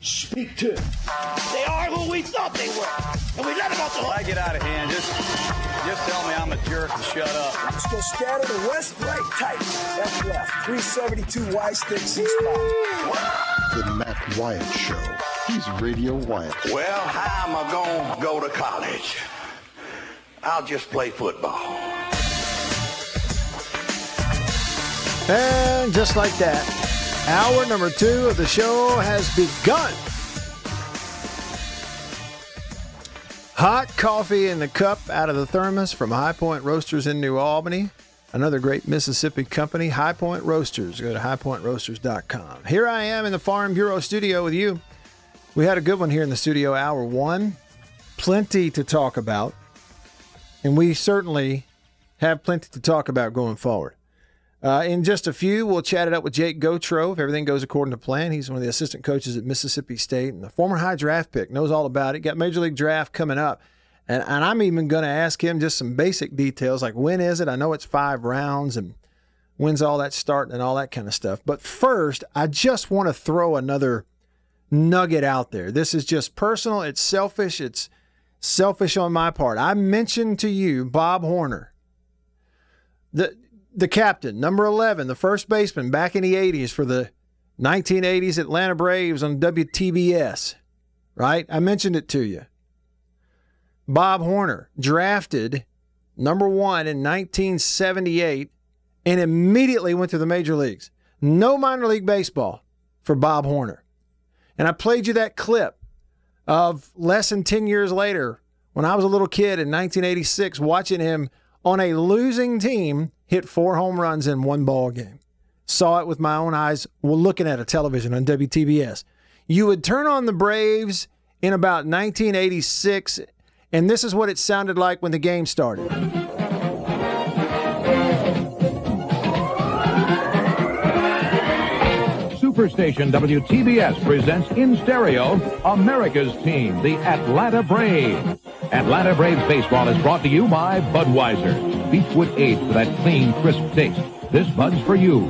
Speak to it. They are who we thought they were. And we let them off the hook. I get out of hand, just just tell me I'm a jerk and shut up. Let's go scatter the west, right, tight. That's left. 372 Y stick, C spot. The Matt Wyatt Show. He's Radio Wyatt. Well, how am I going to go to college? I'll just play football. And just like that, hour number two of the show has begun. Hot coffee in the cup out of the thermos from High Point Roasters in New Albany. Another great Mississippi company, High Point Roasters. Go to highpointroasters.com. Here I am in the Farm Bureau studio with you. We had a good one here in the studio, hour one. Plenty to talk about. And we certainly have plenty to talk about going forward. Uh, in just a few, we'll chat it up with Jake Gautreau if everything goes according to plan. He's one of the assistant coaches at Mississippi State and the former high draft pick, knows all about it. Got Major League Draft coming up. And, and I'm even going to ask him just some basic details like when is it? I know it's five rounds and when's all that starting and all that kind of stuff. But first, I just want to throw another nugget out there. This is just personal, it's selfish, it's selfish on my part. I mentioned to you Bob Horner. The the captain, number 11, the first baseman back in the 80s for the 1980s Atlanta Braves on WTBS, right? I mentioned it to you. Bob Horner, drafted number one in 1978 and immediately went to the major leagues. No minor league baseball for Bob Horner. And I played you that clip of less than 10 years later when I was a little kid in 1986 watching him on a losing team hit four home runs in one ball game. Saw it with my own eyes while looking at a television on WTBS. You would turn on the Braves in about 1986, and this is what it sounded like when the game started. Superstation WTBS presents in stereo America's team, the Atlanta Braves. Atlanta Braves baseball is brought to you by Budweiser. Beechwood Age for that clean, crisp taste. This Bud's for you.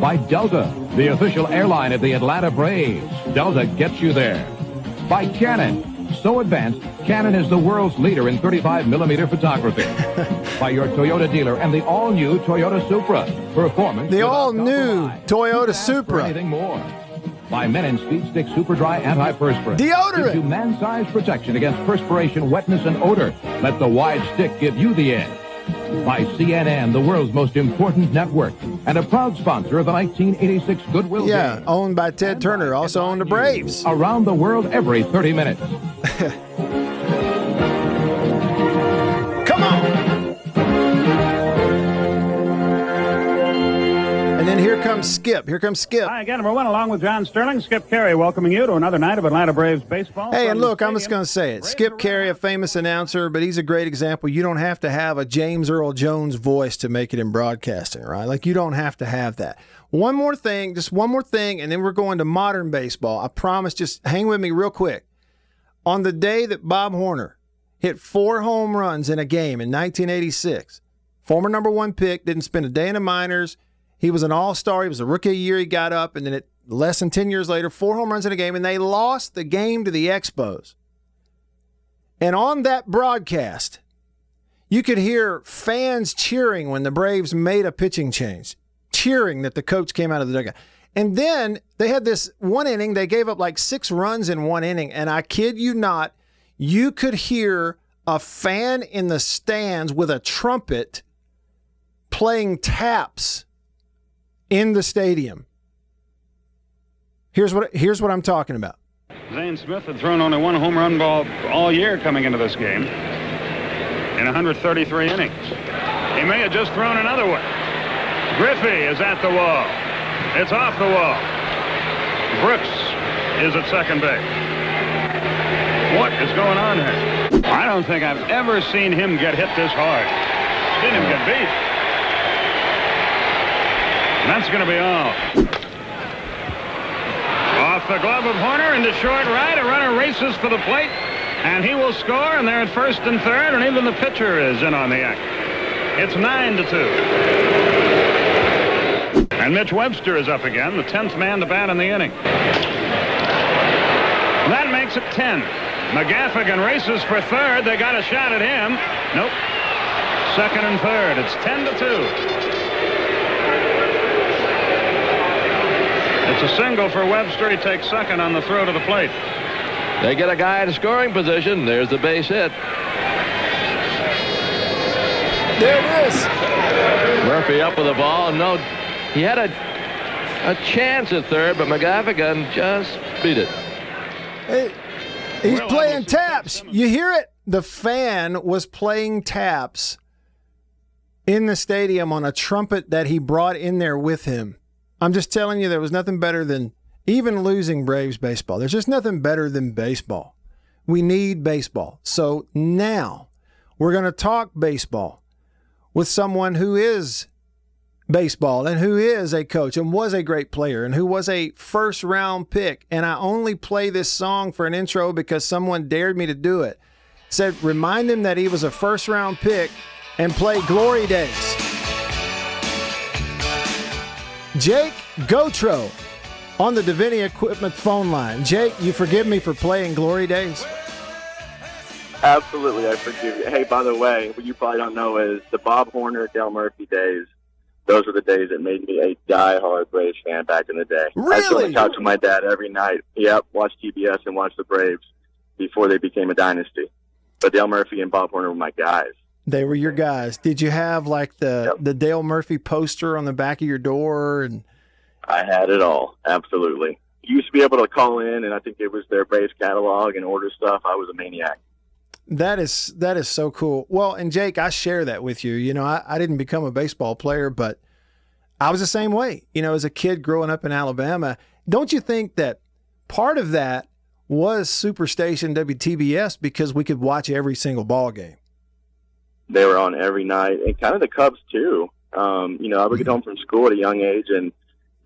By Delta, the official airline of the Atlanta Braves. Delta gets you there. By Canon. So advanced, Canon is the world's leader in 35 millimeter photography. By your Toyota dealer and the all-new Toyota Supra. Performance. The all-new. Toyota Don't ask for Supra. Anything more. By Mennen Speed Stick Super Dry Antiperspirant. Deodorant. Gives you man-sized protection against perspiration, wetness, and odor. Let the wide stick give you the edge. By CNN, the world's most important network, and a proud sponsor of the 1986 Goodwill Yeah, Game. owned by Ted Turner, also owned the Braves. Around the world every 30 minutes. comes Skip. Here comes Skip. Hi again, number one, along with John Sterling, Skip Caray, welcoming you to another night of Atlanta Braves baseball. Hey, and look, I'm just going to say it. Braves Skip are Caray, a famous announcer, but he's a great example. You don't have to have a James Earl Jones voice to make it in broadcasting, right? Like, you don't have to have that. One more thing, just one more thing, and then we're going to modern baseball. I promise, just hang with me real quick. On the day that Bob Horner hit four home runs in a game in 1986, former number one pick, didn't spend a day in the minors. He was an all star. He was a rookie year. He got up, and then it, less than 10 years later, four home runs in a game, and they lost the game to the Expos. And on that broadcast, you could hear fans cheering when the Braves made a pitching change, cheering that the coach came out of the dugout. And then they had this one inning, they gave up like six runs in one inning. And I kid you not, you could hear a fan in the stands with a trumpet playing taps in the stadium. Here's what here's what I'm talking about. Zane Smith had thrown only one home run ball all year coming into this game in 133 innings. He may have just thrown another one. Griffey is at the wall. It's off the wall. Brooks is at second base. What is going on here? I don't think I've ever seen him get hit this hard. Seen him get beat. And that's going to be all. Off the glove of Horner into short right. A runner races for the plate. And he will score. And they're at first and third. And even the pitcher is in on the act. It's 9 to 2. And Mitch Webster is up again, the 10th man to bat in the inning. That makes it 10. McGaffigan races for third. They got a shot at him. Nope. Second and third. It's 10 to 2. It's a single for Webster. He takes second on the throw to the plate. They get a guy in scoring position. There's the base hit. There it is. Murphy up with the ball. No, he had a a chance at third, but McGaffigan just beat it. Hey, he's playing taps. You hear it? The fan was playing taps in the stadium on a trumpet that he brought in there with him. I'm just telling you, there was nothing better than even losing Braves baseball. There's just nothing better than baseball. We need baseball. So now we're going to talk baseball with someone who is baseball and who is a coach and was a great player and who was a first round pick. And I only play this song for an intro because someone dared me to do it. Said, remind him that he was a first round pick and play Glory Days. Jake Gautreau on the Davini Equipment phone line. Jake, you forgive me for playing Glory Days? Absolutely, I forgive you. Hey, by the way, what you probably don't know is the Bob Horner, Dale Murphy days. Those were the days that made me a die-hard Braves fan back in the day. I sit on Really? the couch with my dad every night. Yep, watch TBS and watch the Braves before they became a dynasty. But Dale Murphy and Bob Horner were my guys. They were your guys. Did you have like the the Dale Murphy poster on the back of your door and I had it all. Absolutely. You used to be able to call in, and I think it was their base catalog and order stuff. I was a maniac. That is that is so cool. Well, and Jake, I share that with you. You know, I, I didn't become a baseball player, but I was the same way. You know, as a kid growing up in Alabama, don't you think that part of that was Superstation WTBS because we could watch every single ball game? They were on every night, and kind of the Cubs too. Um, you know, I would get home from school at a young age, and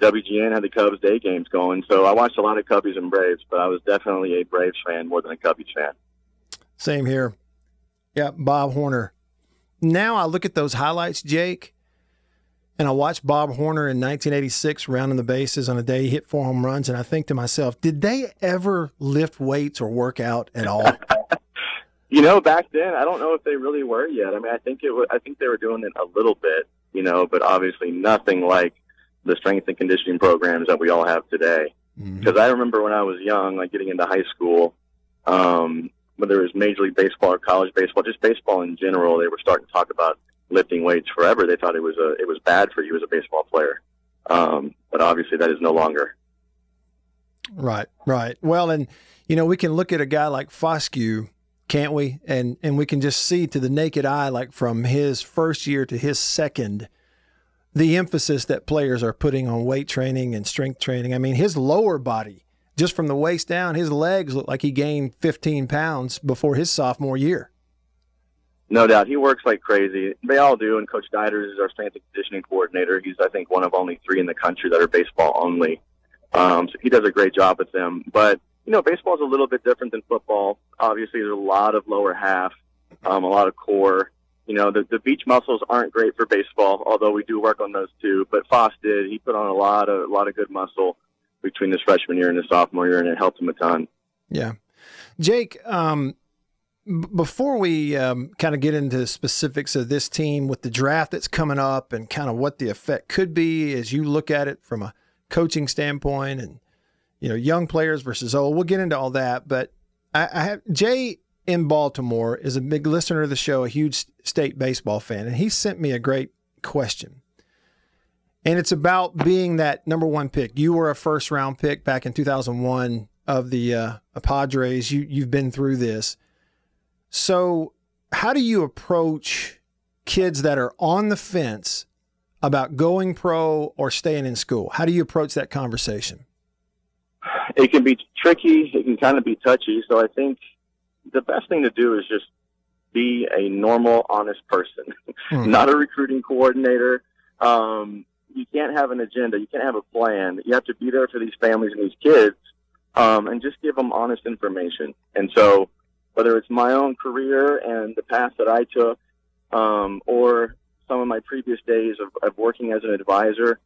WGN had the Cubs day games going. So I watched a lot of Cubbies and Braves, but I was definitely a Braves fan more than a Cubbies fan. Same here. Yeah, Bob Horner. Now I look at those highlights, Jake, and I watch Bob Horner in 1986 rounding the bases on a day he hit four home runs, and I think to myself, did they ever lift weights or work out at all? You know, back then, I don't know if they really were yet. I mean, I think it was, I think they were doing it a little bit, you know, but obviously nothing like the strength and conditioning programs that we all have today. Because I remember when I was young, like getting into high school, um, whether it was Major League Baseball or college baseball, just baseball in general, they were starting to talk about lifting weights forever. They thought it was a it was bad for you as a baseball player, um, but obviously that is no longer. Right, right. Well, and you know, we can look at a guy like Foscue, can't we? And and we can just see to the naked eye, like from his first year to his second, the emphasis that players are putting on weight training and strength training. I mean, his lower body, just from the waist down, his legs look like he gained 15 pounds before his sophomore year. No doubt, he works like crazy. They all do, and Coach Diders is our strength and conditioning coordinator. He's, I think, one of only three in the country that are baseball only. Um, so he does a great job with them. But you know, baseball is a little bit different than football. Obviously, there's a lot of lower half, um, a lot of core. You know, the, the beach muscles aren't great for baseball, although we do work on those too. But Foss did. He put on a lot of a lot of good muscle between his freshman year and his sophomore year, and it helped him a ton. Yeah. Jake, um, before we um, kind of get into specifics of this team with the draft that's coming up and kind of what the effect could be as you look at it from a coaching standpoint and, you know, young players versus old, we'll get into all that. But I, I have Jay in Baltimore is a big listener of the show, a huge state baseball fan, and he sent me a great question. And it's about being that number one pick. You were a first round pick back in 2001 of the uh, Padres. You you've been through this. So, how do you approach kids that are on the fence about going pro or staying in school? How do you approach that conversation? It can be tricky. It can kind of be touchy. So I think, the best thing to do is just be a normal, honest person, Hmm. not a recruiting coordinator. Um, you can't have an agenda. You can't have a plan. You have to be there for these families and these kids, um, and just give them honest information. And so, whether it's my own career and the path that I took, um, or some of my previous days of, of working as an advisor,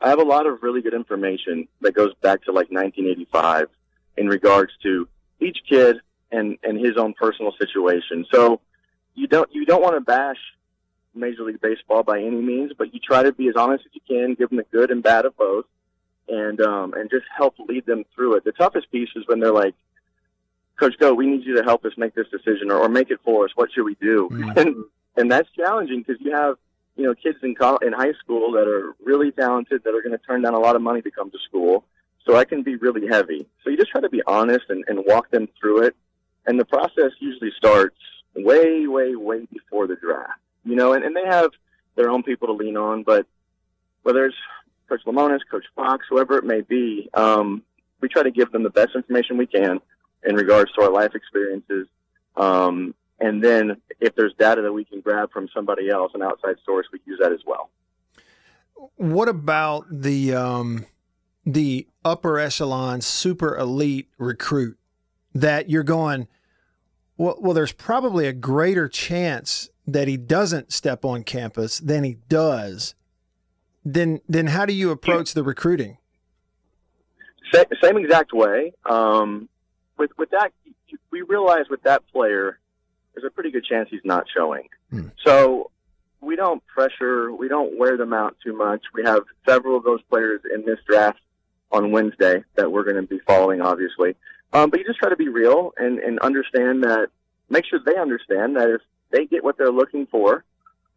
I have a lot of really good information that goes back to like 1985 in regards to each kid and, and his own personal situation. So you don't you don't want to bash Major League Baseball by any means, but you try to be as honest as you can, give them the good and bad of both, and um, and just help lead them through it. The toughest piece is when they're like, Coach Go, we need you to help us make this decision or, or make it for us. What should we do? And and that's challenging because you have you know kids in college, in high school that are really talented that are going to turn down a lot of money to come to school. So I can be really heavy. So you just try to be honest and, and walk them through it. And the process usually starts way, way, way before the draft. You know, and, and they have their own people to lean on, but whether it's Coach Lemonis, Coach Fox, whoever it may be, um, we try to give them the best information we can in regards to our life experiences. Um, and then if there's data that we can grab from somebody else, an outside source, we use that as well. What about the um, the upper echelon, super elite recruit that you're going? Well, well, there's probably a greater chance that he doesn't step on campus than he does. Then, then how do you approach the recruiting? Sa- same exact way. Um, with with that, we realize with that player, there's a pretty good chance he's not showing. So we don't pressure, we don't wear them out too much. We have several of those players in this draft on Wednesday that we're going to be following, obviously. Um, but you just try to be real and, and understand that, make sure they understand that if they get what they're looking for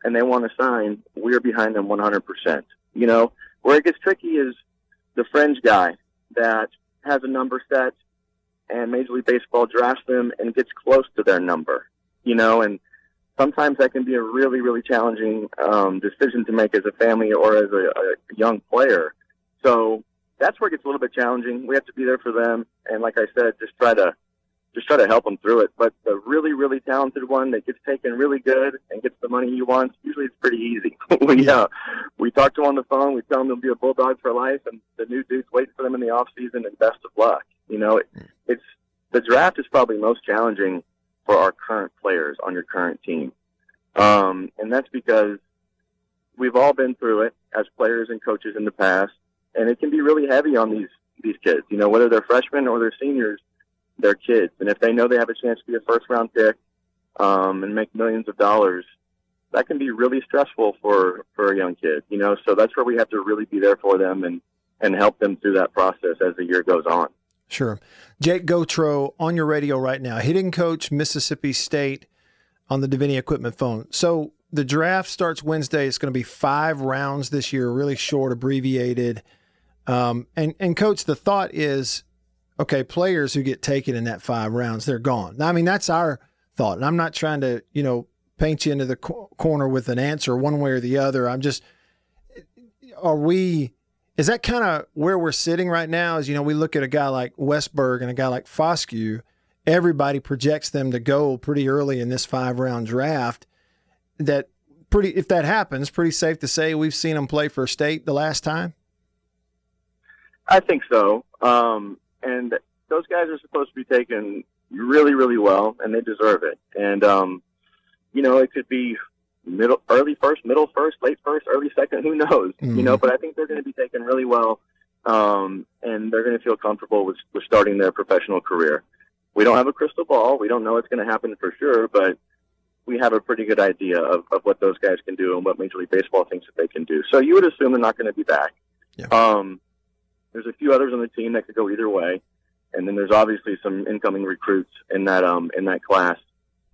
and they want to sign, we're behind them 100%. You know, where it gets tricky is the fringe guy that has a number set and Major League Baseball drafts them and gets close to their number, you know, and sometimes that can be a really, really challenging um, decision to make as a family or as a, a young player. So that's where it gets a little bit challenging. We have to be there for them, and like I said, just try to just try to help them through it. But the really, really talented one that gets taken really good and gets the money he wants, usually it's pretty easy. we uh, we talk to him on the phone. We tell him he'll be a bulldog for life, and the new dude's waiting for them in the off season. And best of luck. You know, it, it's the draft is probably most challenging for our current players on your current team, um, and that's because we've all been through it as players and coaches in the past, and it can be really heavy on these these kids. You know, whether they're freshmen or they're seniors, they're kids, and if they know they have a chance to be a first round pick um, and make millions of dollars, that can be really stressful for for a young kid. You know, so that's where we have to really be there for them and and help them through that process as the year goes on. Sure. Jake Gautreau on your radio right now, hitting coach Mississippi State on the Davini equipment phone. So the draft starts Wednesday. It's going to be five rounds this year, really short, abbreviated. Um, and and coach, the thought is, okay, players who get taken in that five rounds, they're gone. I mean, that's our thought, and I'm not trying to you know paint you into the co- corner with an answer one way or the other. I'm just, are we? Is that kind of where we're sitting right now? Is you know we look at a guy like Westburg and a guy like Foscue, everybody projects them to go pretty early in this five round draft. That pretty if that happens, pretty safe to say we've seen them play for state the last time. I think so. Um, and those guys are supposed to be taken really, really well, and they deserve it. And um, you know, it could be middle, early first, middle first, late first, early second. Who knows? You know, but I think they're going to be taken really well, um, and they're going to feel comfortable with, with starting their professional career. We don't have a crystal ball. We don't know what's going to happen for sure, but we have a pretty good idea of, of what those guys can do and what Major League Baseball thinks that they can do. So you would assume they're not going to be back. Um, there's a few others on the team that could go either way, and then there's obviously some incoming recruits in that um, in that class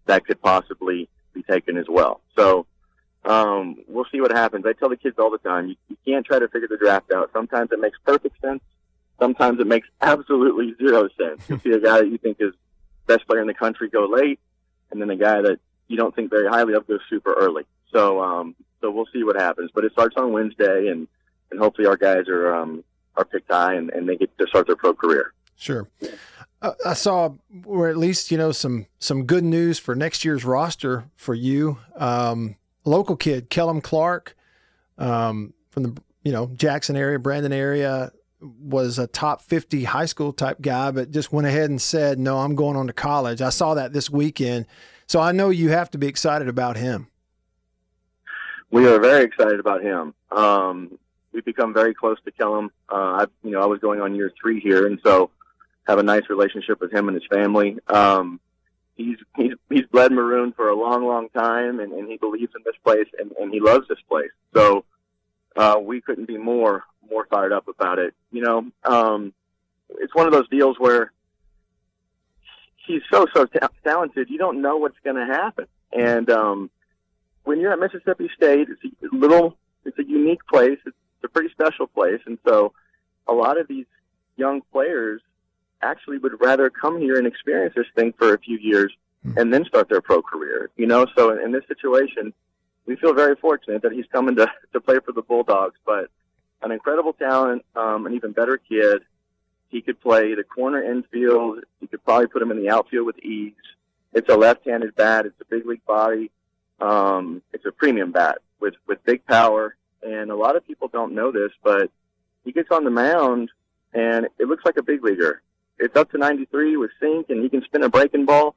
that could possibly be taken as well. So um, we'll see what happens. I tell the kids all the time, you, you can't try to figure the draft out. Sometimes it makes perfect sense. Sometimes it makes absolutely zero sense. You see a guy that you think is best player in the country go late, and then a guy that you don't think very highly of goes super early. So um, so we'll see what happens. But it starts on Wednesday, and and hopefully our guys are um, are picked high and, and they get to start their pro career. Sure. I saw, or at least you know some some good news for next year's roster for you. Um, local kid, Kellum Clark, um, from the you know Jackson area, Brandon area, was a top 50 high school type guy, but just went ahead and said, "No, I'm going on to college." I saw that this weekend, so I know you have to be excited about him. We are very excited about him. Um, we've become very close to Kellum. Uh, I, you know, I was going on year three here, and so have a nice relationship with him and his family. Um, he's he's he's bled maroon for a long, long time, and, and he believes in this place, and, and he loves this place. So uh, we couldn't be more more fired up about it. You know, um, it's one of those deals where he's so so ta- talented. You don't know what's going to happen, and um, when you're at Mississippi State, it's a little, it's a unique place. It's a pretty special place, and so a lot of these young players actually would rather come here and experience this thing for a few years and then start their pro career. You know, so in, in this situation, we feel very fortunate that he's coming to to play for the Bulldogs, but an incredible talent, um, an even better kid. He could play the corner infield. You could probably put him in the outfield with ease. It's a left-handed bat. It's a big league body. Um, it's a premium bat with with big power. And a lot of people don't know this, but he gets on the mound and it looks like a big leaguer. It's up to 93 with sink, and he can spin a breaking ball.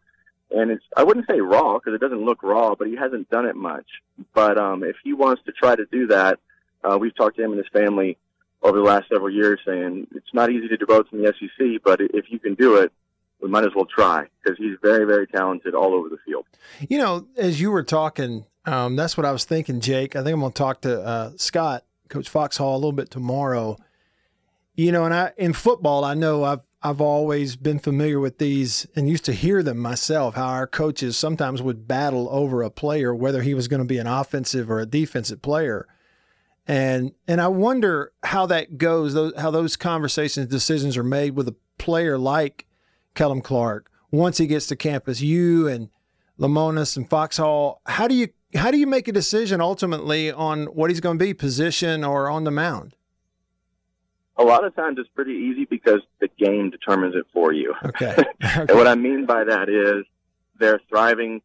And it's I wouldn't say raw because it doesn't look raw, but he hasn't done it much. But um, if he wants to try to do that, uh, we've talked to him and his family over the last several years, saying it's not easy to devote from the SEC, but if you can do it, we might as well try because he's very, very talented all over the field. You know, as you were talking, um, that's what I was thinking, Jake. I think I'm going to talk to uh, Scott, Coach Foxhall, a little bit tomorrow. You know, and I in football, I know I've I've always been familiar with these and used to hear them myself. How our coaches sometimes would battle over a player, whether he was going to be an offensive or a defensive player, and and I wonder how that goes. How those conversations, decisions are made with a player like Kellum Clark once he gets to campus. You and Lemonis and Foxhall. How do you how do you make a decision ultimately on what he's going to be, position or on the mound? A lot of times it's pretty easy because the game determines it for you. Okay. and what I mean by that is they're thriving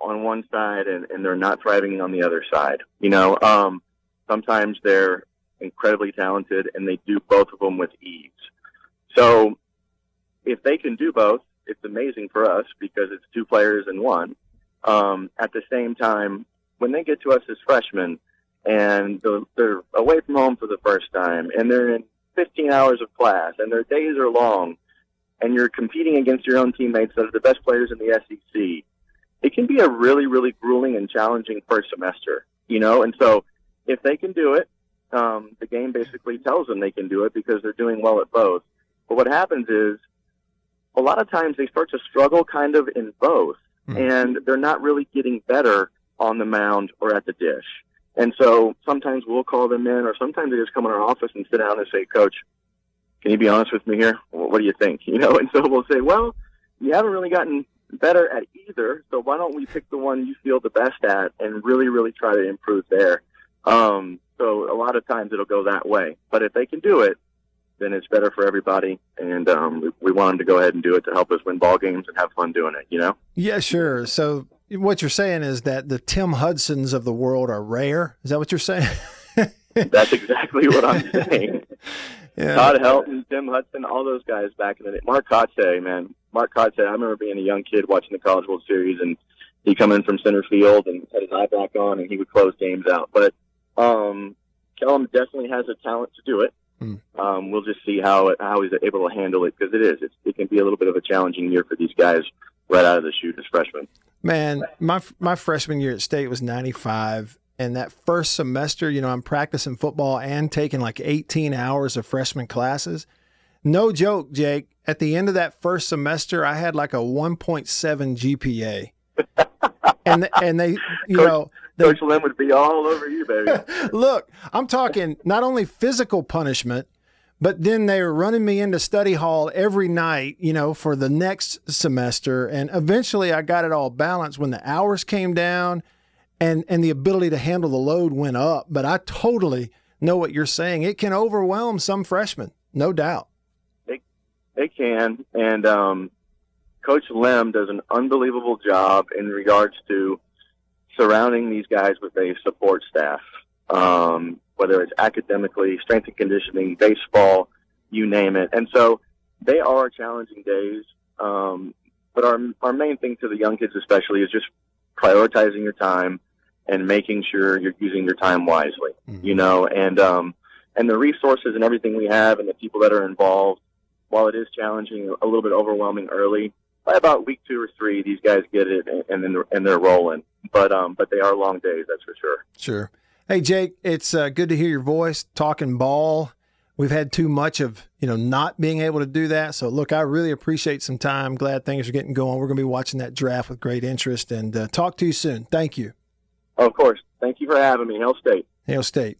on one side and, and they're not thriving on the other side. You know, um, sometimes they're incredibly talented and they do both of them with ease. So if they can do both, it's amazing for us because it's two players in one. Um, at the same time, when they get to us as freshmen and they're away from home for the first time and they're in 15 hours of class and their days are long and you're competing against your own teammates that are the best players in the SEC, it can be a really, really grueling and challenging first semester, you know? And so if they can do it, um, the game basically tells them they can do it because they're doing well at both. But what happens is a lot of times they start to struggle kind of in both and they're not really getting better on the mound or at the dish. And so sometimes we'll call them in or sometimes they just come in our office and sit down and say, coach, can you be honest with me here? What do you think? You know, and so we'll say, well, you haven't really gotten better at either. So why don't we pick the one you feel the best at and really, really try to improve there? Um, so a lot of times it'll go that way, but if they can do it, then it's better for everybody. And um, we, we want them to go ahead and do it to help us win ball games and have fun doing it. You know? Yeah, sure. So what you're saying is that the Tim Hudsons of the world are rare. Is that what you're saying? That's exactly what I'm saying. Yeah. Todd Helton, Tim Hudson, all those guys back in the day. Mark Kotsay, man. Mark Kotsay, I remember being a young kid watching the College World Series and he come in from center field and had his eye back on and he would close games out. But um Kellum definitely has a talent to do it. Um, we'll just see how how he's able to handle it because it is. It's, it can be a little bit of a challenging year for these guys right out of the chute as freshmen. Man, my my freshman year at state was 95 and that first semester, you know, I'm practicing football and taking like 18 hours of freshman classes. No joke, Jake. At the end of that first semester, I had like a 1.7 GPA. and and they, you Coach, know, Coach Lynn would be all over you, baby. Look, I'm talking not only physical punishment, but then they were running me into study hall every night, you know, for the next semester. And eventually I got it all balanced when the hours came down and, and the ability to handle the load went up. But I totally know what you're saying. It can overwhelm some freshmen, no doubt. It They can, and um, Coach Lem does an unbelievable job in regards to surrounding these guys with a support staff, um, whether it's academically, strength and conditioning, baseball, you name it. And so they are challenging days. Um, but our our main thing to the young kids, especially, is just prioritizing your time and making sure you're using your time wisely. You know, and um, and the resources and everything we have, and the people that are involved. While it is challenging, a little bit overwhelming early, by about week two or three, these guys get it and, and then they're, and they're rolling. But um, but they are long days, that's for sure. Sure. Hey, Jake, it's uh, good to hear your voice talking ball. We've had too much of you know not being able to do that. So look, I really appreciate some time. Glad things are getting going. We're going to be watching that draft with great interest and uh, talk to you soon. Thank you. Of course. Thank you for having me. Hail State. Hail State.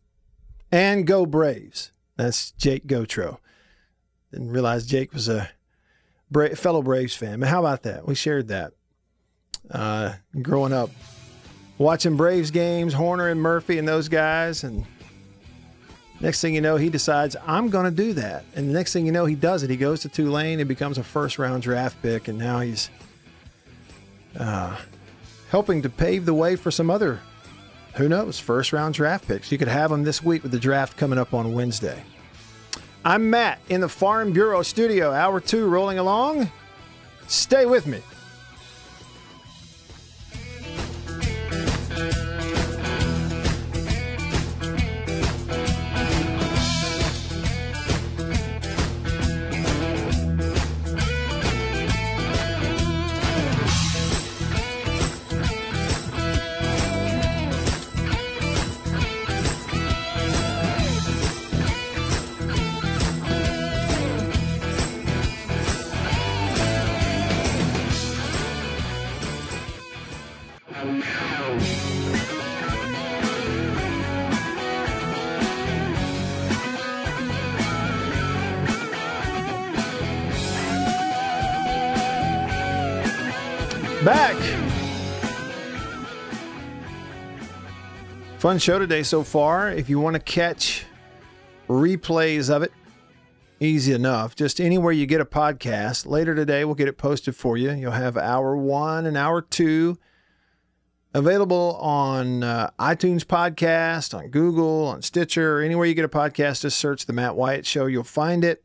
And go Braves. That's Jake Gautreau. Didn't realize Jake was a Bra- fellow Braves fan. But how about that? We shared that. Uh, growing up, watching Braves games, Horner and Murphy and those guys. And next thing you know, he decides, I'm going to do that. And the next thing you know, he does it. He goes to Tulane and becomes a first round draft pick. And now he's uh, helping to pave the way for some other, who knows, first round draft picks. You could have them this week with the draft coming up on Wednesday. I'm Matt in the Farm Bureau studio, hour two rolling along. Stay with me. Fun show today so far. If you want to catch replays of it, easy enough. Just anywhere you get a podcast. Later today, we'll get it posted for you. You'll have hour one and hour two available on uh, iTunes podcast, on Google, on Stitcher, anywhere you get a podcast. Just search the Matt Wyatt Show. You'll find it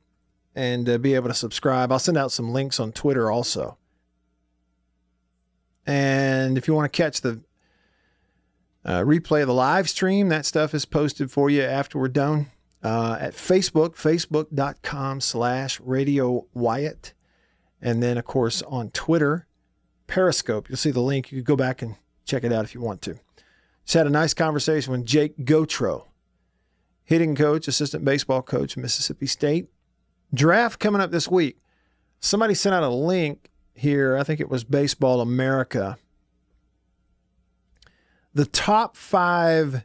and uh, be able to subscribe. I'll send out some links on Twitter also. And if you want to catch the uh, replay of the live stream, that stuff is posted for you after we're done uh, at Facebook, facebook.com slash Radio Wyatt. And then, of course, on Twitter, Periscope. You'll see the link. You can go back and check it out if you want to. Just had a nice conversation with Jake Gautreau, hitting coach, assistant baseball coach, Mississippi State. Draft coming up this week. Somebody sent out a link here. I think it was Baseball America. The top five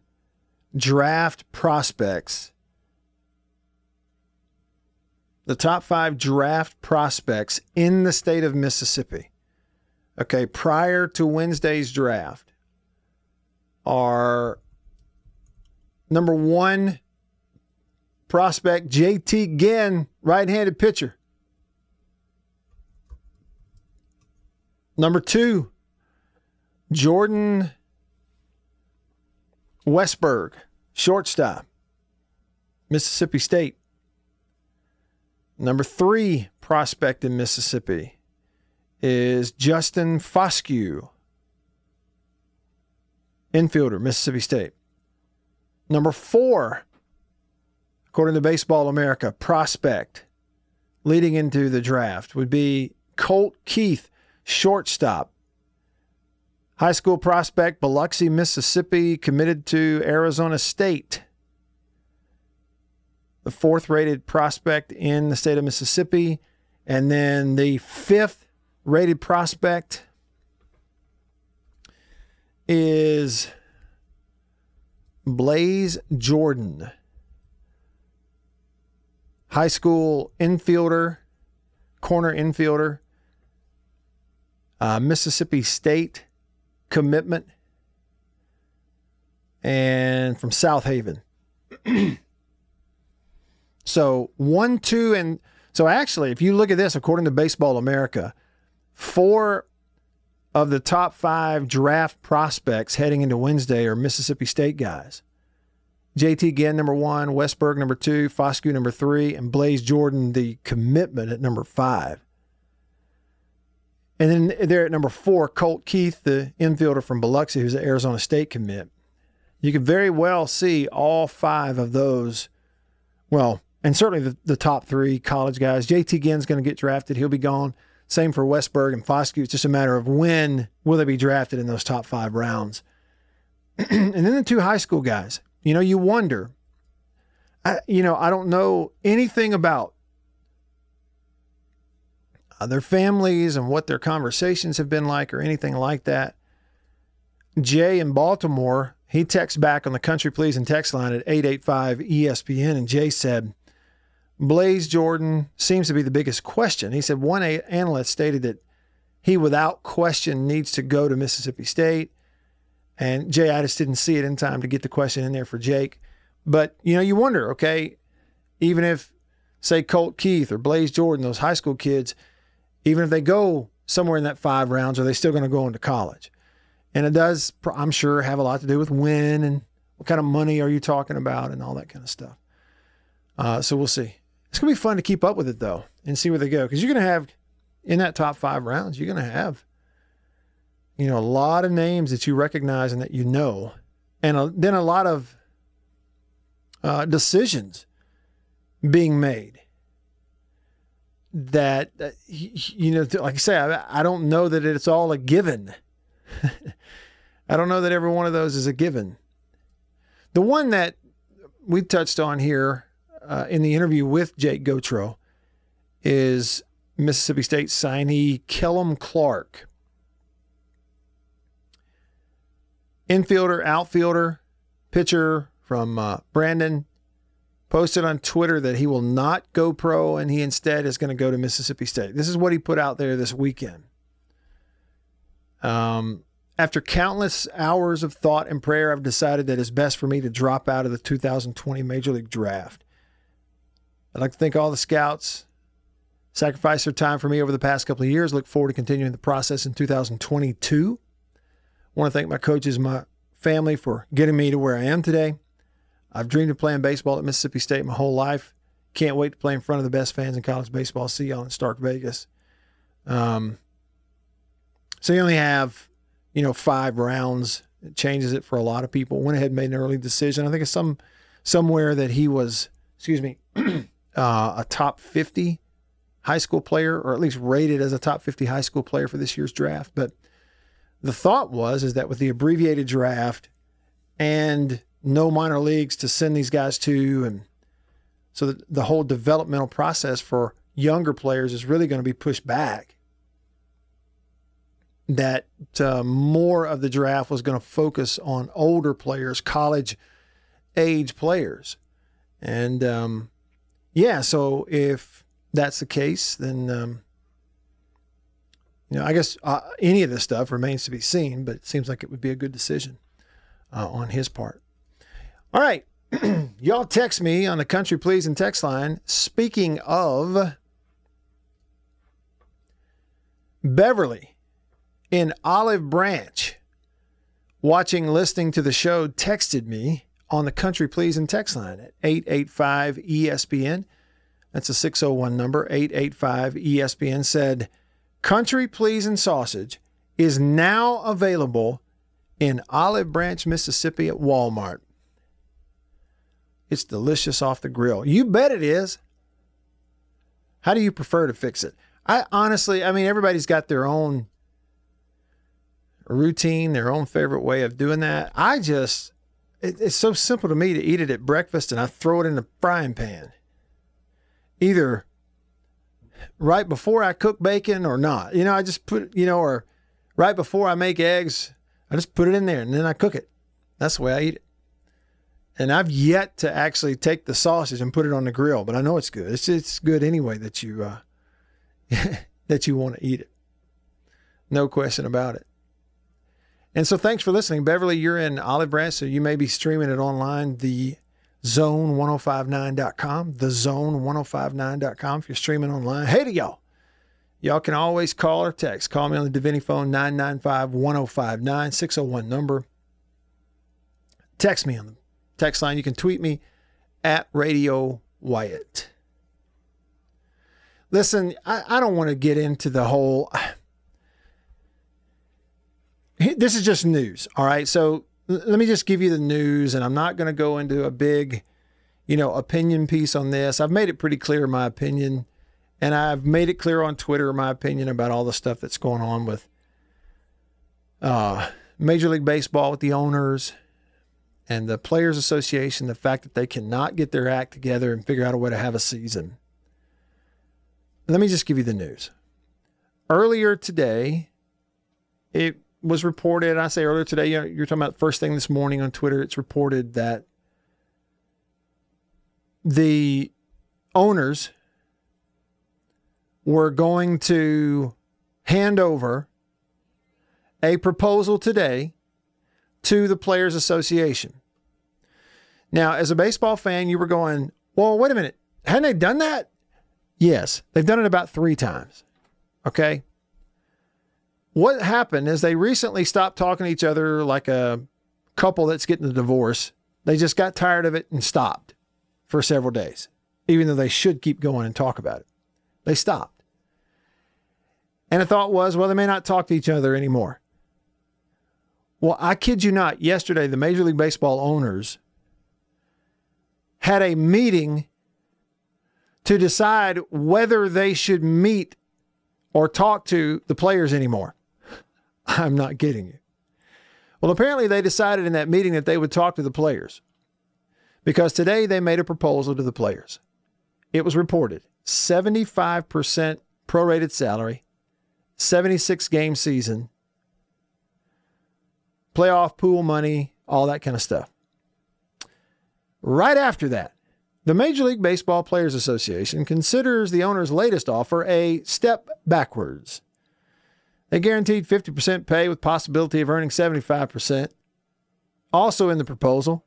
draft prospects. The top five draft prospects in the state of Mississippi. Okay, prior to Wednesday's draft are number one prospect JT Ginn, right handed pitcher. Number two, Jordan Westburg, shortstop, Mississippi State. Number three prospect in Mississippi is Justin Foscue, infielder, Mississippi State. Number four, according to Baseball America, prospect leading into the draft would be Colt Keith, shortstop. High school prospect, Biloxi, Mississippi, committed to Arizona State. The fourth rated prospect in the state of Mississippi. And then the fifth rated prospect is Blaze Jordan. High school infielder, corner infielder, uh, Mississippi State commitment, and from Southaven. so one, two, and So actually, if you look at this, according to Baseball America, four of the top five draft prospects heading into Wednesday are Mississippi State guys. JT Ginn, number one, Westburg, number two, Foscue, number three, and Blaze Jordan, the commitment at number five. And then there at number four, Colt Keith, the infielder from Biloxi, who's an Arizona State commit. You could very well see all five of those. Well, and certainly the, the top three college guys. JT Ginn's going to get drafted. He'll be gone. Same for Westburg and Foscue. It's just a matter of when will they be drafted in those top five rounds. and then the two high school guys. You know, you wonder. I, you know, I don't know anything about their families and what their conversations have been like or anything like that. Jay in Baltimore, he texts back on the Country Pleasin' text line at 885 ESPN, and Jay said, Blaze Jordan seems to be the biggest question. He said one analyst stated that he, without question, needs to go to Mississippi State. And Jay, I just didn't see it in time to get the question in there for Jake. But, you know, you wonder, okay, even if, say, Colt Keith or Blaze Jordan, those high school kids, even if they go somewhere in that five rounds, are they still going to go into college? And it does, I'm sure, have a lot to do with when and what kind of money are you talking about and all that kind of stuff. Uh, so we'll see. It's going to be fun to keep up with it, though, and see where they go. Because you're going to have, in that top five rounds, you're going to have, you know, a lot of names that you recognize and that you know. And a, then a lot of uh, decisions being made that, uh, you know, like I say, I, I don't know that it's all a given. I don't know that every one of those is a given. The one that we touched on here uh, in the interview with Jake Gautreau is Mississippi State signee Kellum Clark. Infielder, outfielder, pitcher from uh, Brandon posted on Twitter that he will not go pro and he instead is going to go to Mississippi State. This is what he put out there this weekend. Um, after countless hours of thought and prayer, I've decided that it's best for me to drop out of the 2020 Major League Draft. I'd like to thank all the scouts, sacrificed their time for me over the past couple of years. Look forward to continuing the process in 2022. I want to thank my coaches, my family for getting me to where I am today. I've dreamed of playing baseball at Mississippi State my whole life. Can't wait to play in front of the best fans in college baseball. See y'all in Stark Vegas. Um, so you only have, you know, five rounds. It changes it for a lot of people. Went ahead and made an early decision. I think it's some somewhere that he was, excuse me, uh, a top 50 high school player, or at least rated as a top 50 high school player for this year's draft. But the thought was is that with the abbreviated draft and no minor leagues to send these guys to, and so that the whole developmental process for younger players is really going to be pushed back. That uh, more of the draft was going to focus on older players, college age players, and um, yeah, so if that's the case, then um, you know, I guess uh, any of this stuff remains to be seen, but it seems like it would be a good decision uh, on his part. All right, y'all text me on the Country Pleasin' text line. Speaking of Beverly in Olive Branch, watching, listening to the show, texted me on the Country Pleasin' text line at 885 ESPN. That's a 601 number, 885 ESPN said, Country Pleasin' Sausage is now available in Olive Branch, Mississippi at Walmart. It's delicious off the grill. You bet it is. How do you prefer to fix it? I honestly, I mean, everybody's got their own routine, their own favorite way of doing that. I just, it, it's so simple to me to eat it at breakfast and I throw it in the frying pan. Either right before I cook bacon or not. You know, I just put, you know, or right before I make eggs, I just put it in there and then I cook it. That's the way I eat it. And I've yet to actually take the sausage and put it on the grill, but I know it's good. It's it's good anyway that you uh, that you want to eat it. No question about it. And so thanks for listening. Beverly, you're in Olive Branch, so you may be streaming it online. The zone1059.com, thezone1059.com if you're streaming online. Hey to y'all. Y'all can always call or text. Call me on the Divinity phone 995 1059 601 number. Text me on the text line. You can tweet me at Radio Wyatt. Listen, I, I don't want to get into the whole. This is just news. All right. So let me just give you the news, and I'm not going to go into a big, you know, opinion piece on this. I've made it pretty clear my opinion, and I've made it clear on Twitter my opinion about all the stuff that's going on with uh, Major League Baseball with the owners and the Players Association. The fact that they cannot get their act together and figure out a way to have a season. Let me just give you the news. Earlier today, it was reported, I say earlier today, you're talking about first thing this morning on Twitter, it's reported that the owners were going to hand over a proposal today to the Players Association. Now, as a baseball fan, you were going, well, wait a minute. Hadn't they done that? Yes, they've done it about three times. Okay what happened is they recently stopped talking to each other like a couple that's getting a divorce. They just got tired of it and stopped for several days, even though they should keep going and talk about it. They stopped. And the thought was, well, they may not talk to each other anymore. Well, I kid you not, yesterday, the Major League Baseball owners had a meeting to decide whether they should meet or talk to the players anymore. I'm not kidding you. Well, apparently they decided in that meeting that they would talk to the players because today they made a proposal to the players. It was reported 75% prorated salary, 76 game season, playoff pool money, all that kind of stuff. Right after that, the Major League Baseball Players Association considers the owner's latest offer a step backwards. They guaranteed 50% pay with possibility of earning 75%. Also in the proposal,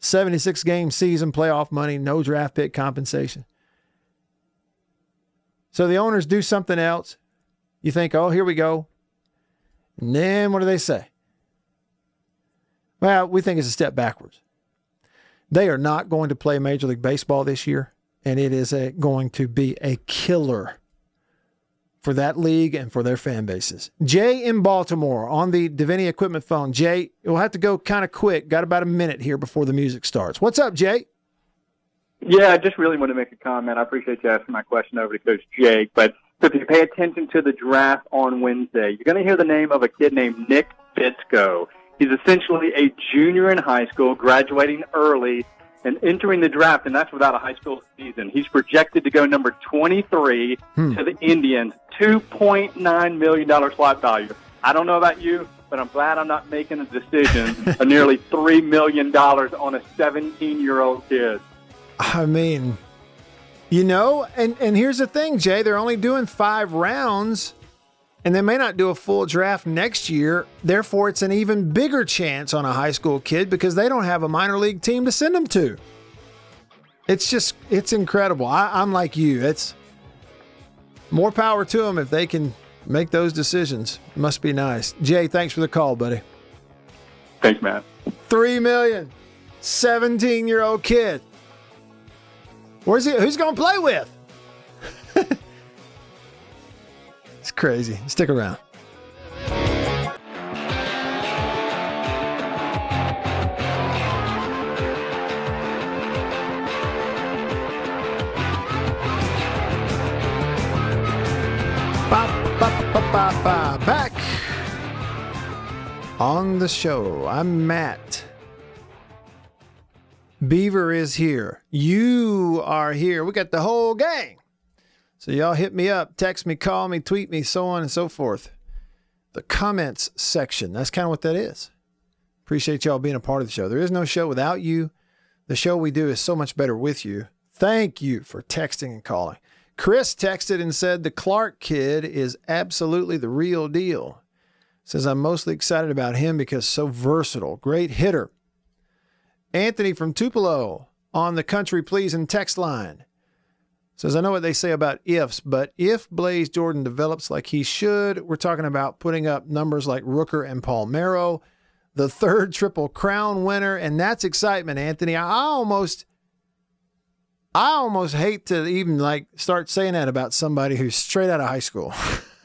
76 game season playoff money, no draft pick compensation. So the owners do something else. You think, oh, here we go. And then what do they say? Well, we think it's a step backwards. They are not going to play Major League Baseball this year, and it is a, going to be a killer for that league and for their fan bases. Jay in Baltimore on the Davini equipment phone. Jay, we'll have to go kind of quick. Got about a minute here before the music starts. What's up, Jay? Yeah, I just really want to make a comment. I appreciate you asking my question over to Coach Jake. But if you pay attention to the draft on Wednesday, you're going to hear the name of a kid named Nick Bitsko. He's essentially a junior in high school, graduating early and entering the draft, and that's without a high school season. He's projected to go number 23 hmm. to the Indians, $2.9 million slot value. I don't know about you, but I'm glad I'm not making a decision of nearly $3 million on a 17 year old kid. I mean, you know, and, and here's the thing, Jay, they're only doing five rounds and they may not do a full draft next year. Therefore, it's an even bigger chance on a high school kid because they don't have a minor league team to send them to. It's just, it's incredible. I, am like you. It's more power to them if they can make those decisions. Must be nice. Jay, thanks for the call, buddy. Thanks, man. Three million, 17 year old kid. Where's he? Who's going to play with? It's crazy. Stick around. Back on the show. I'm Matt. Beaver is here. You are here. We got the whole gang. So y'all hit me up, text me, call me, tweet me, so on and so forth. The comments section. That's kind of what that is. Appreciate y'all being a part of the show. There is no show without you. The show we do is so much better with you. Thank you for texting and calling. Chris texted and said the Clark kid is absolutely the real deal. Says I'm mostly excited about him because so versatile, great hitter. Anthony from Tupelo on the Country Pleasin' text line. Says, I know what they say about ifs, but if Blaze Jordan develops like he should, we're talking about putting up numbers like Rooker and Palmeiro, the third Triple Crown winner, and that's excitement, Anthony. I almost I almost hate to even like start saying that about somebody who's straight out of high school.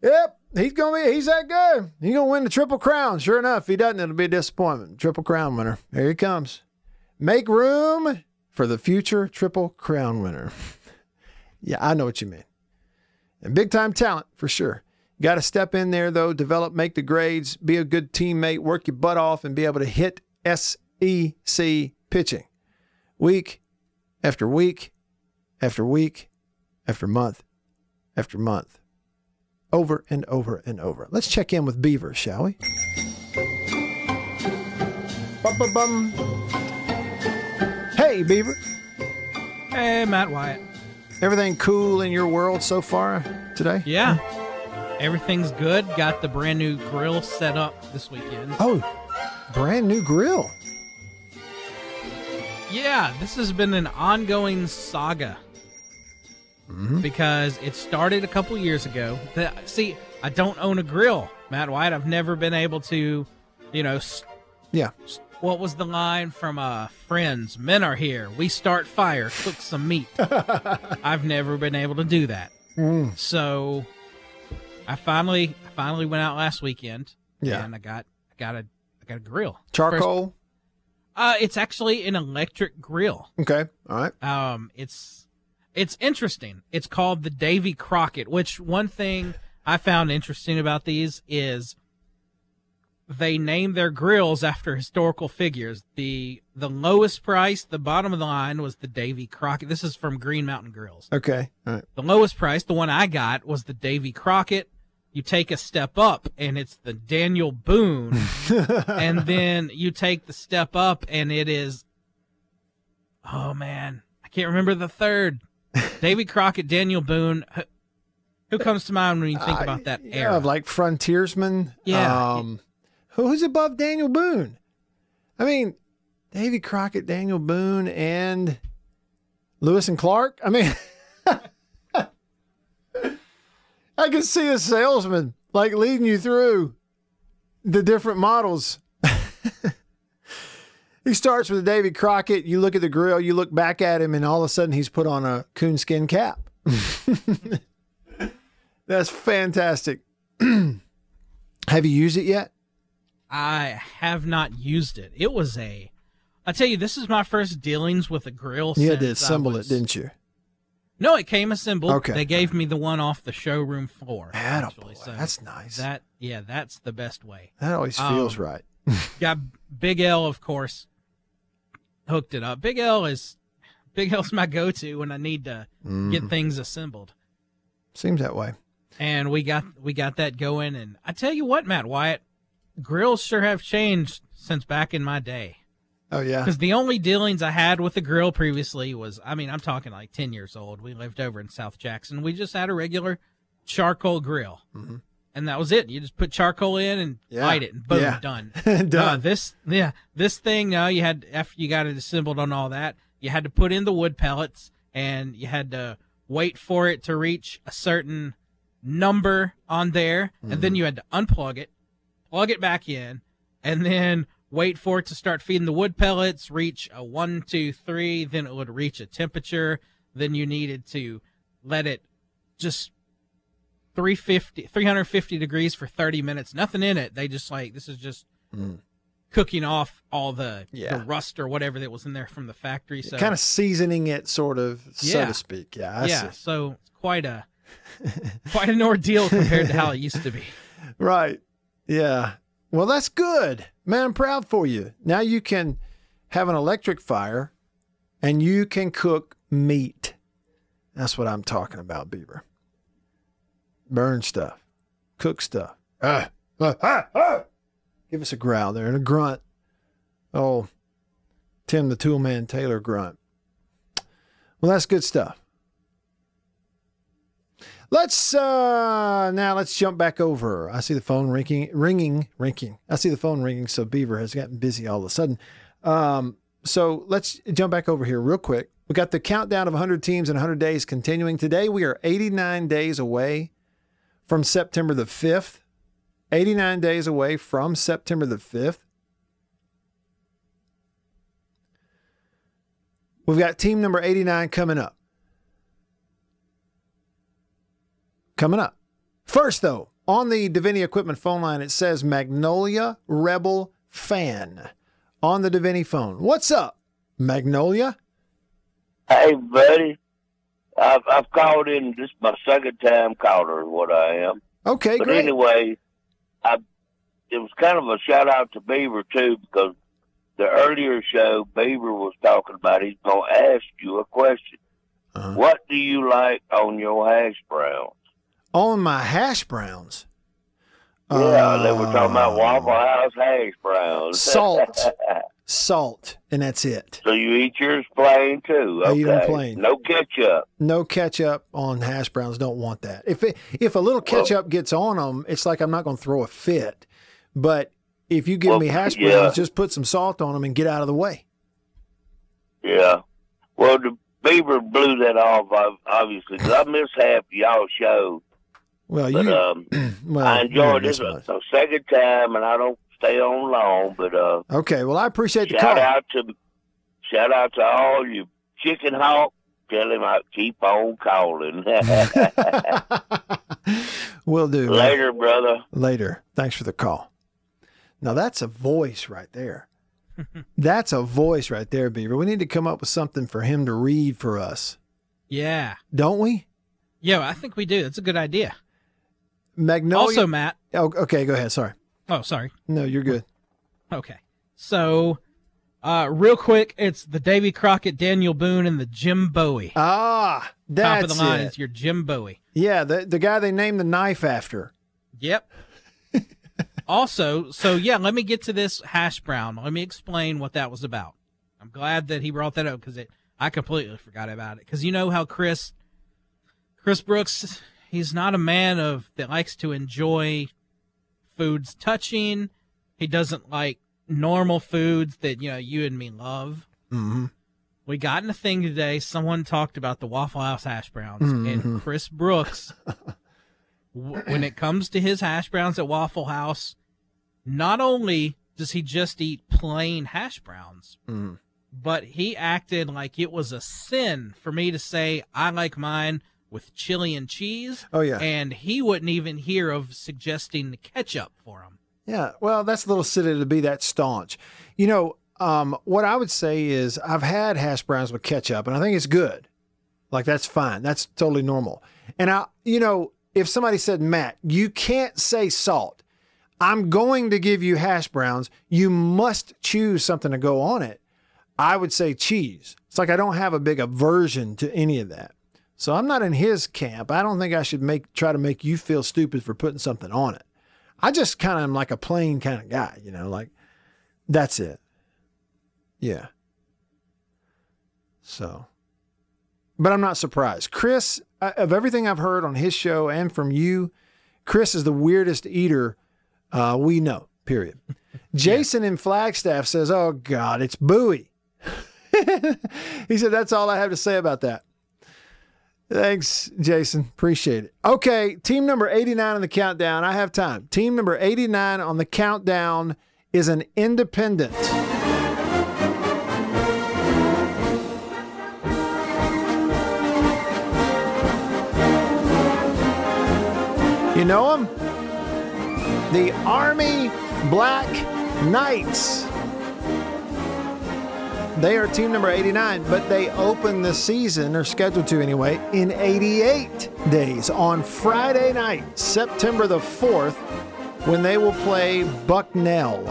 yep, he's gonna be he's that good. He's gonna win the triple crown. Sure enough, if he doesn't, it'll be a disappointment. Triple crown winner. Here he comes. Make room for the future triple crown winner. yeah, I know what you mean. And big time talent for sure. Got to step in there though, develop, make the grades, be a good teammate, work your butt off, and be able to hit SEC pitching week after week after week after month after month over and over and over. Let's check in with Beaver, shall we? Bum-bum-bum. Hey, Beaver. Hey, Matt Wyatt. Everything cool in your world so far today? Yeah. Everything's good. Got the brand new grill set up this weekend. Oh, brand new grill. Yeah, this has been an ongoing saga. Mm-hmm. Because it started a couple years ago. The, see, I don't own a grill, Matt Wyatt. I've never been able to, you know. Yeah. s- What was the line from uh, Friends? Men are here. We start fire. Cook some meat. I've never been able to do that. Mm. So I finally I finally went out last weekend. Yeah. And I got I got a I got a grill. Charcoal? Uh it's actually an electric grill. Okay. All right. Um it's it's interesting. It's called the Davy Crockett, which one thing I found interesting about these is they name their grills after historical figures. The the lowest price, the bottom of the line was the Davy Crockett. This is from Green Mountain Grills. Okay. All right. The lowest price, the one I got, was the Davy Crockett. You take a step up, and it's the Daniel Boone, and then you take the step up, and it is, oh man, I can't remember the third. Davy Crockett, Daniel Boone. Who- comes to mind when you think about that era? of like frontiersmen. Yeah. Um, who's above Daniel Boone? I mean, Davy Crockett, Daniel Boone, and Lewis and Clark. I mean, I can see a salesman like leading you through the different models. he starts with Davy Crockett. You look at the grill, you look back at him, and all of a sudden he's put on a coonskin cap. That's fantastic. Have you used it yet? I have not used it. It was a. I tell you, this is my first dealings with a grill. You had to assemble was- it, didn't you? No, it came assembled. Okay. They gave me the one off the showroom floor. Actually, so that's nice. That yeah, that's the best way. That always feels Um, right. Got Big L, of course, hooked it up. Big L is Big L's my go-to when I need to get Mhm. things assembled. Seems that way. And we got we got that going. And I tell you what, Matt Wyatt, grills sure have changed since back in my day. Oh yeah. Because the only dealings I had with the grill previously was, I mean, I'm talking like 10 years old. We lived over in South Jackson. We just had a regular charcoal grill. Mhm. And that was it. You just put charcoal in and Yeah. light it, and boom, Yeah. done. Done. Uh, this, yeah, this thing. No, you had after you got it assembled on all that, you had to put in the wood pellets, and you had to wait for it to reach a certain number on there, and Mm-hmm. then you had to unplug it, plug it back in, and then wait for it to start feeding the wood pellets, reach a one, two, three, then it would reach a temperature. Then you needed to let it just 350, 350 degrees for 30 minutes. Nothing in it. They just like, this is just Mm. cooking off all the, Yeah. the rust or whatever that was in there from the factory. So kind of seasoning it, sort of, so to speak. Yeah. I yeah. see. So it's quite a, quite an ordeal compared to how it used to be. Right. Yeah. Well, that's good. Man, I'm proud for you. Now you can have an electric fire and you can cook meat. That's what I'm talking about, Beaver. Burn stuff, cook stuff. Ah, ah, ah. Give us a growl there and a grunt. Oh, Tim the Toolman Taylor grunt. Well, that's good stuff. Let's uh now let's jump back over. I see the phone ringing, ringing, ringing. I see the phone ringing. So Beaver has gotten busy all of a sudden. Um, so let's jump back over here real quick. We got the countdown of 100 teams in 100 days continuing. Today we are 89 days away from September the 5th. 89 days away from September the 5th. We've got team number 89 coming up. Coming up. First, though, on the Davini Equipment phone line, it says Magnolia Rebel Fan on the Davini phone. What's up, Magnolia? Hey, buddy. I've, I've called in. This is my second time caller, is what I am. Okay, but great. anyway, I it was kind of a shout out to Beaver too because the earlier show Beaver was talking about he's gonna ask you a question. Uh-huh. What do you like on your hash browns? On my hash browns. Yeah, they were talking about Waffle House hash browns. Uh, Salt. Salt, and that's it. so you eat yours plain too. I Okay. eat 'em plain. No ketchup. No ketchup on hash browns. Don't want that. If it, if a little ketchup gets on them, it's like I'm not going to throw a fit. But if you give Well, me hash yeah. browns, just put some salt on them and get out of the way. Yeah. Well, the Beaver blew that off, obviously, because I missed half y'all show. Well, But you. um, well, I you enjoyed didn't this miss a, a second time, and I don't stay on long. But uh, Okay. Well, I appreciate the shout call. out to shout out to all you chicken hawk. Tell him I keep on calling. We'll do. man. Later, brother. Later. Thanks for the call. Now that's a voice right there. that's a voice right there, Beaver. We need to come up with something for him to read for us, Yeah. don't we? Yeah, I think we do. That's a good idea. Magnolia. Also, Matt. Oh, okay, go ahead. Sorry. Oh, sorry. No, you're good. Okay. So, uh, real quick, it's the Davy Crockett, Daniel Boone, and the Jim Bowie. Ah, that's Top of the line it. is your Jim Bowie. Yeah, the the guy they named the knife after. Yep. also, so yeah, let me get to this hash brown. Let me explain what that was about. I'm glad that he brought that up because it I completely forgot about it. Because you know how Chris Chris Brooks, he's not a man of that likes to enjoy foods touching. He doesn't like normal foods that you know you and me love. Mm-hmm. We got in a thing today. Someone talked about the Waffle House hash browns, Mhm. and Chris Brooks, w- when it comes to his hash browns at Waffle House, not only does he just eat plain hash browns, Mm. but he acted like it was a sin for me to say I like mine with chili and cheese. Oh, yeah. and he wouldn't even hear of suggesting the ketchup for him. Yeah, well, that's a little silly to be that staunch. You know, um, what I would say is I've had hash browns with ketchup, and I think it's good. Like that's fine. That's totally normal. And I, you know, if somebody said, Matt, you can't say salt. I'm going to give you hash browns. You must choose something to go on it. I would say cheese. It's like I don't have a big aversion to any of that. So I'm not in his camp. I don't think I should make try to make you feel stupid for putting something on it. I just kind of am like a plain kind of guy, you know, like that's it. Yeah. So, but I'm not surprised. Chris, uh, of everything I've heard on his show and from you, Chris is the weirdest eater uh, we know, period. Jason in Flagstaff says, Oh God, it's Bowie. he said, That's all I have to say about that. Thanks, Jason. Appreciate it. Okay, team number 89 on the countdown. I have time. Team number 89 on the countdown is an independent. You know them? The Army Black Knights. They are team number 89, but they open the season, or scheduled to anyway, in 88 days on Friday night, September the 4th, when they will play Bucknell.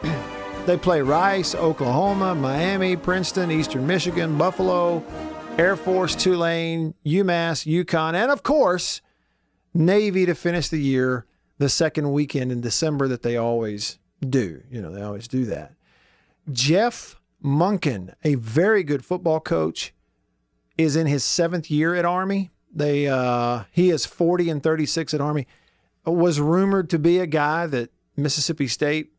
they play Rice, Oklahoma, Miami, Princeton, Eastern Michigan, Buffalo, Air Force, Tulane, UMass, UConn, and of course, Navy to finish the year the second weekend in December that they always do. You know, they always do that. Jeff Monken, a very good football coach, is in his seventh year at Army. They uh, he is 40 and 36 at Army. Was rumored to be a guy that Mississippi State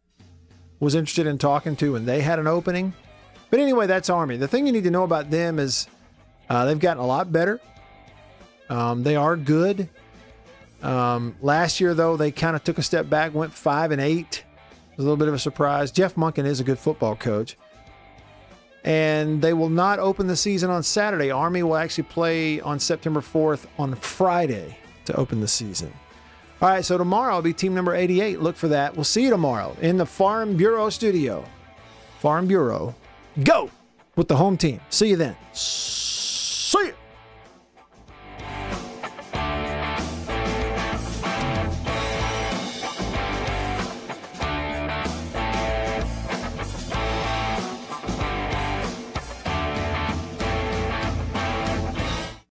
was interested in talking to when they had an opening. But anyway, that's Army. The thing you need to know about them is uh, they've gotten a lot better. Um, they are good. Um, last year, though, they kind of took a step back, went five and eight. It was a little bit of a surprise. Jeff Monken is a good football coach. And they will not open the season on Saturday. Army will actually play on September 4th on Friday to open the season. All right, so tomorrow will be team number 88. Look for that. We'll see you tomorrow in the Farm Bureau studio. Farm Bureau, go with the home team. See you then.